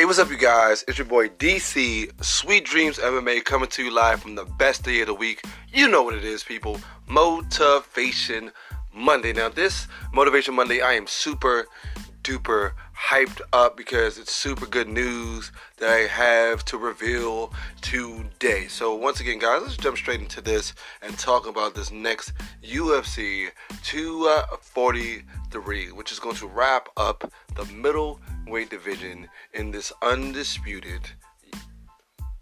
Hey, what's up, you guys? It's your boy DC, Sweet Dreams MMA, coming to you live from the best day of the week. You know what it is, people. Motivation Monday. Now, this Motivation Monday, I am super duper hyped up because it's super good news that I have to reveal today. So, once again, guys, let's jump straight into this and talk about this next UFC 243, which is going to wrap up the middleweight division in this undisputed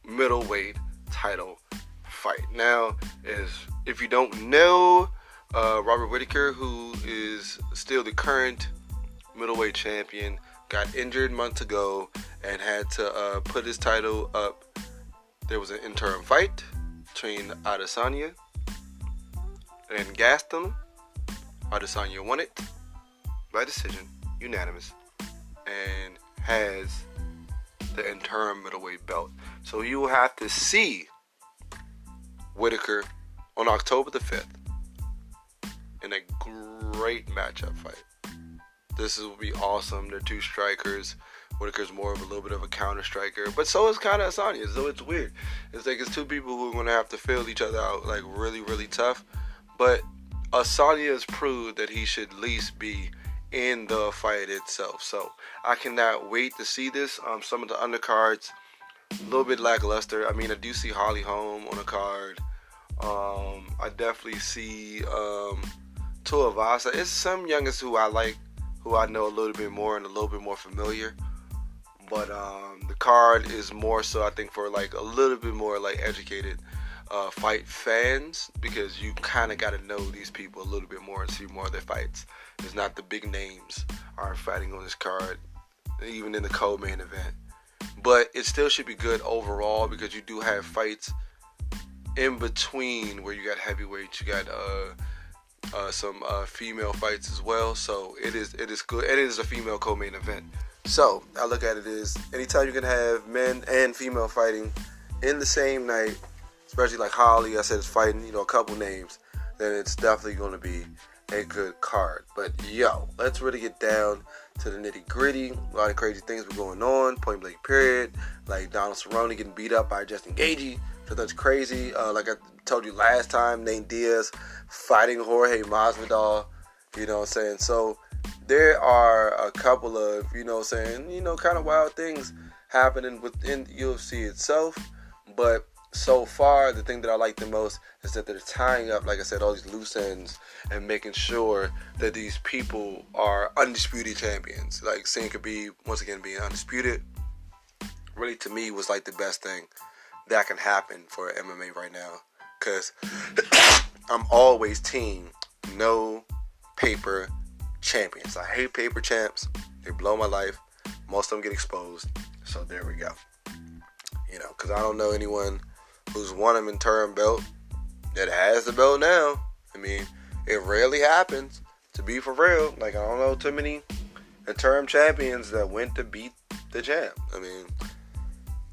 middleweight title fight. Now, is if you don't know, uh, Robert Whitaker, who is still the current middleweight champion, got injured months ago and had to uh, put his title up. There was an interim fight between Adesanya and Gaston. Adesanya won it by decision, unanimous, and has the interim middleweight belt. So you will have to see Whitaker on October the 5th in a great matchup fight. This will be awesome. They're two strikers. Whitaker's more of a little bit of a counter striker, but so is kind of Asanya. So it's weird. It's like it's two people who are going to have to fill each other out like really, really tough. But Asanya has proved that he should at least be in the fight itself. So I cannot wait to see this. Um, some of the undercards, a little bit lackluster. I mean, I do see Holly Holm on the card. Um, I definitely see um, Tuivasa. It's some youngest who I like who I know a little bit more and a little bit more familiar. But um, the card is more so I think for like a little bit more like educated uh, fight fans because you kind of got to know these people a little bit more and see more of their fights. It's not the big names are fighting on this card, even in the co-main event. But it still should be good overall because you do have fights in between where you got heavyweights, you got uh, uh, some uh, female fights as well. So it is it is good. And it is a female co-main event. So I look at it as anytime you can have men and female fighting in the same night, especially like Holly, I said, is fighting you know a couple names, then it's definitely going to be a good card. But yo, let's really get down to the nitty gritty. A lot of crazy things were going on. Point blank period. Like Donald Cerrone getting beat up by Justin Gaethje. So that's crazy. Uh, like I told you last time, Nate Diaz fighting Jorge Masvidal. You know what I'm saying? So there are a couple of, you know what I'm saying, you know, kind of wild things happening within UFC itself. But so far, the thing that I like the most is that they're tying up, like I said, all these loose ends and making sure that these people are undisputed champions. Like Sam be once again, being undisputed, really to me was like the best thing that can happen for MMA right now. Because I'm always team no paper champions. I hate paper champs. They blow my life. Most of them get exposed. So there we go. You know, because I don't know anyone who's won an interim belt that has the belt now. I mean, it rarely happens. To be for real, like I don't know too many interim champions that went to beat the champ. I mean,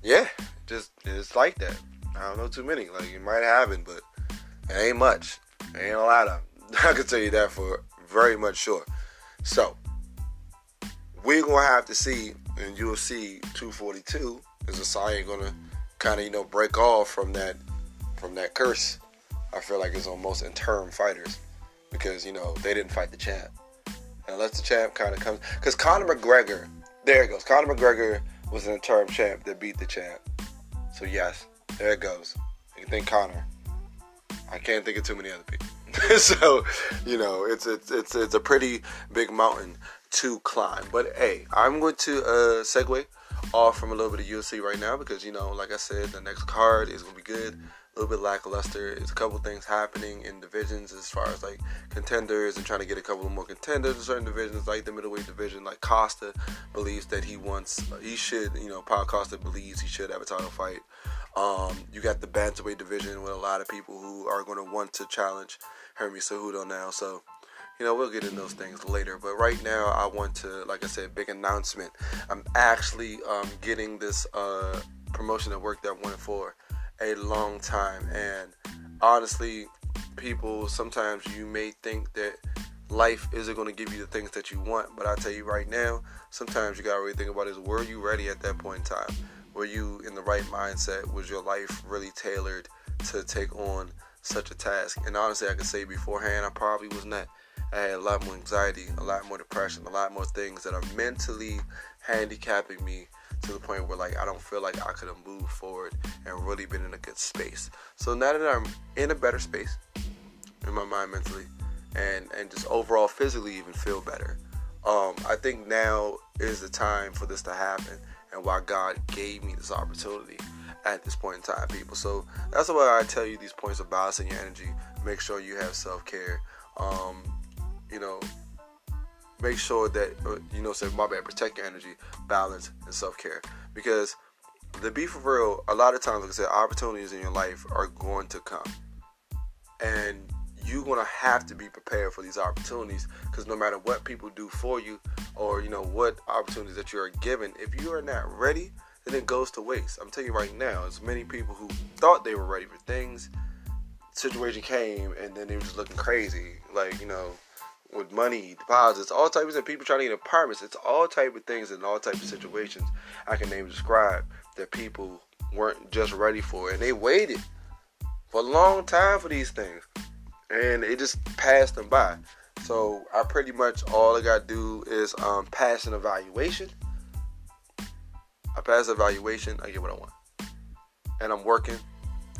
yeah, just it's like that. I don't know too many. Like it might happen, but it ain't much. It ain't a lot of. I can tell you that for very much sure. So we're gonna have to see in UFC 242 is Asanya gonna kind of you know break off from that from that curse. I feel like it's on most interim fighters because you know they didn't fight the champ. Unless the champ kind of comes, because Conor McGregor, there it goes. Conor McGregor was an interim champ that beat the champ. So yes, there it goes. You can think Conor. I can't think of too many other people. so, you know, it's it's it's it's a pretty big mountain to climb. But hey, I'm going to uh, segue off from a little bit of UFC right now because you know, like I said, the next card is gonna be good. A little bit lackluster. It's a couple things happening in divisions as far as like contenders and trying to get a couple more contenders in certain divisions, like the middleweight division. Like Costa believes that he wants, he should, you know, Paul Costa believes he should have a title fight. Um, you got the bantamweight division with a lot of people who are going to want to challenge Hermes Cejudo now. So you know, we'll get in those things later. But right now, I want to, like I said, big announcement. I'm actually um, getting this uh, promotion at work that I wanted for a long time. And honestly, people, sometimes you may think that life isn't going to give you the things that you want. But I tell you right now, sometimes you got to really think about is were you ready at that point in time? Were you in the right mindset? Was your life really tailored to take on such a task? And honestly, I can say beforehand, I probably was not. I had a lot more anxiety, a lot more depression, a lot more things that are mentally handicapping me to the point where like I don't feel like I could have moved forward and really been in a good space. So now that I'm in a better space in my mind mentally and and just overall physically even feel better. Um, I think now is the time for this to happen and why God gave me this opportunity at this point in time, people. So that's why I tell you these points of balancing your energy. Make sure you have self care. Um, you know, make sure that uh, you know, say my bad, protect your energy, balance, and self care. Because the be for real, a lot of times, like I said, opportunities in your life are going to come, and you're gonna have to be prepared for these opportunities. Because no matter what people do for you, or you know what opportunities that you are given, if you are not ready, then it goes to waste. I'm telling you right now, as many people who thought they were ready for things, situation came, and then they were just looking crazy, like you know with money, deposits, all types of people trying to get apartments. It's all type of things and all type of situations I can name describe that people weren't just ready for, and they waited for a long time for these things, and it just passed them by. So I pretty much all I got to do is um, pass an evaluation. I pass the evaluation, I get what I want, and I'm working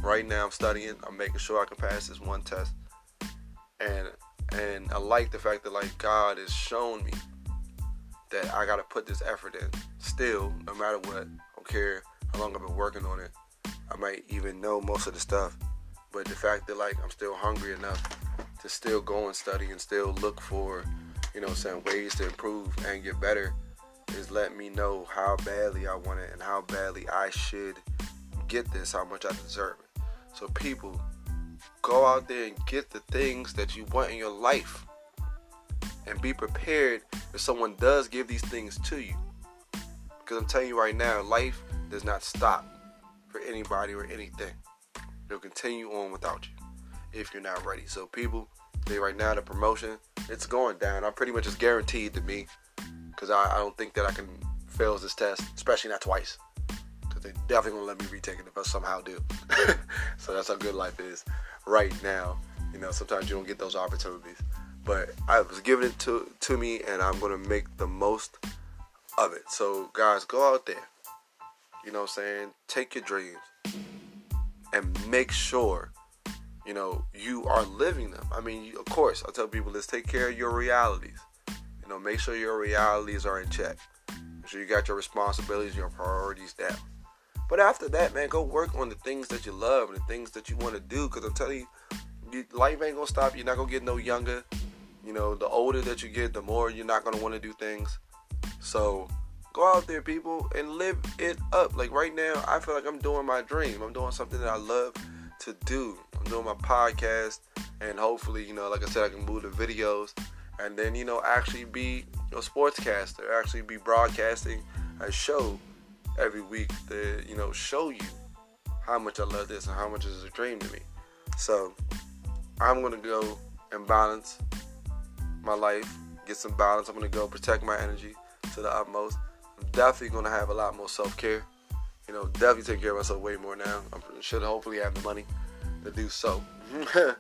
right now. I'm studying. I'm making sure I can pass this one test, and and I like the fact that like God has shown me that I gotta put this effort in. Still, no matter what, I don't care how long I've been working on it. I might even know most of the stuff, but the fact that like I'm still hungry enough to still go and study and still look for, you know, some ways to improve and get better is letting me know how badly I want it and how badly I should get this, how much I deserve it. So people, Go out there and get the things that you want in your life. And be prepared if someone does give these things to you. Because I'm telling you right now, life does not stop for anybody or anything. It'll continue on without you if you're not ready. So people, they right now the promotion, it's going down. I'm pretty much it's guaranteed to me. Because I, I don't think that I can fail this test, especially not twice they definitely gonna let me retake it if I somehow do. so that's how good life is right now. You know, sometimes you don't get those opportunities, but I was given it to to me, and I'm gonna make the most of it. So guys, go out there. You know, what I'm saying take your dreams and make sure you know you are living them. I mean, of course, I tell people let's take care of your realities. You know, make sure your realities are in check. Make sure you got your responsibilities your priorities down. But after that, man, go work on the things that you love and the things that you want to do. Because I'm telling you, life ain't gonna stop. You're not gonna get no younger. You know, the older that you get, the more you're not gonna want to do things. So go out there, people, and live it up. Like right now, I feel like I'm doing my dream. I'm doing something that I love to do. I'm doing my podcast, and hopefully, you know, like I said, I can move the videos, and then you know, actually be a sportscaster, actually be broadcasting a show every week to you know show you how much I love this and how much is a dream to me. So I'm gonna go and balance my life, get some balance. I'm gonna go protect my energy to the utmost. I'm definitely gonna have a lot more self care. You know, definitely take care of myself way more now. I should hopefully have the money to do so.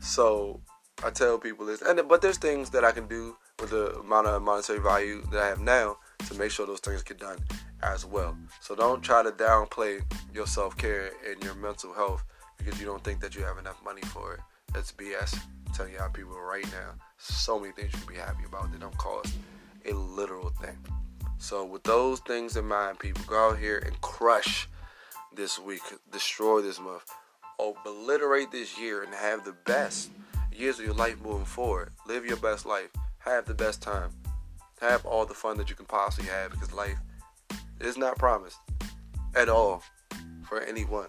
so I tell people this, and but there's things that I can do with the amount of monetary value that I have now to make sure those things get done as well. So don't try to downplay your self care and your mental health because you don't think that you have enough money for it. That's BS. I'm telling y'all people right now, so many things you can be happy about that don't cost a literal thing. So with those things in mind, people go out here and crush this week, destroy this month, obliterate this year, and have the best years of your life moving forward. Live your best life. Have the best time. Have all the fun that you can possibly have because life is not promised at all for anyone.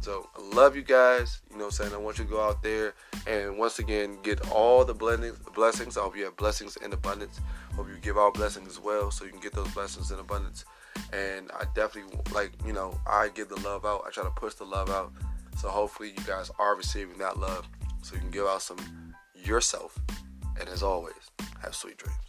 So I love you guys. You know what I'm saying? I want you to go out there and once again get all the blessings. I hope you have blessings in abundance. Hope you give out blessings as well so you can get those blessings in abundance. And I definitely like, you know, I give the love out. I try to push the love out. So hopefully you guys are receiving that love so you can give out some yourself And as always, have sweet dreams.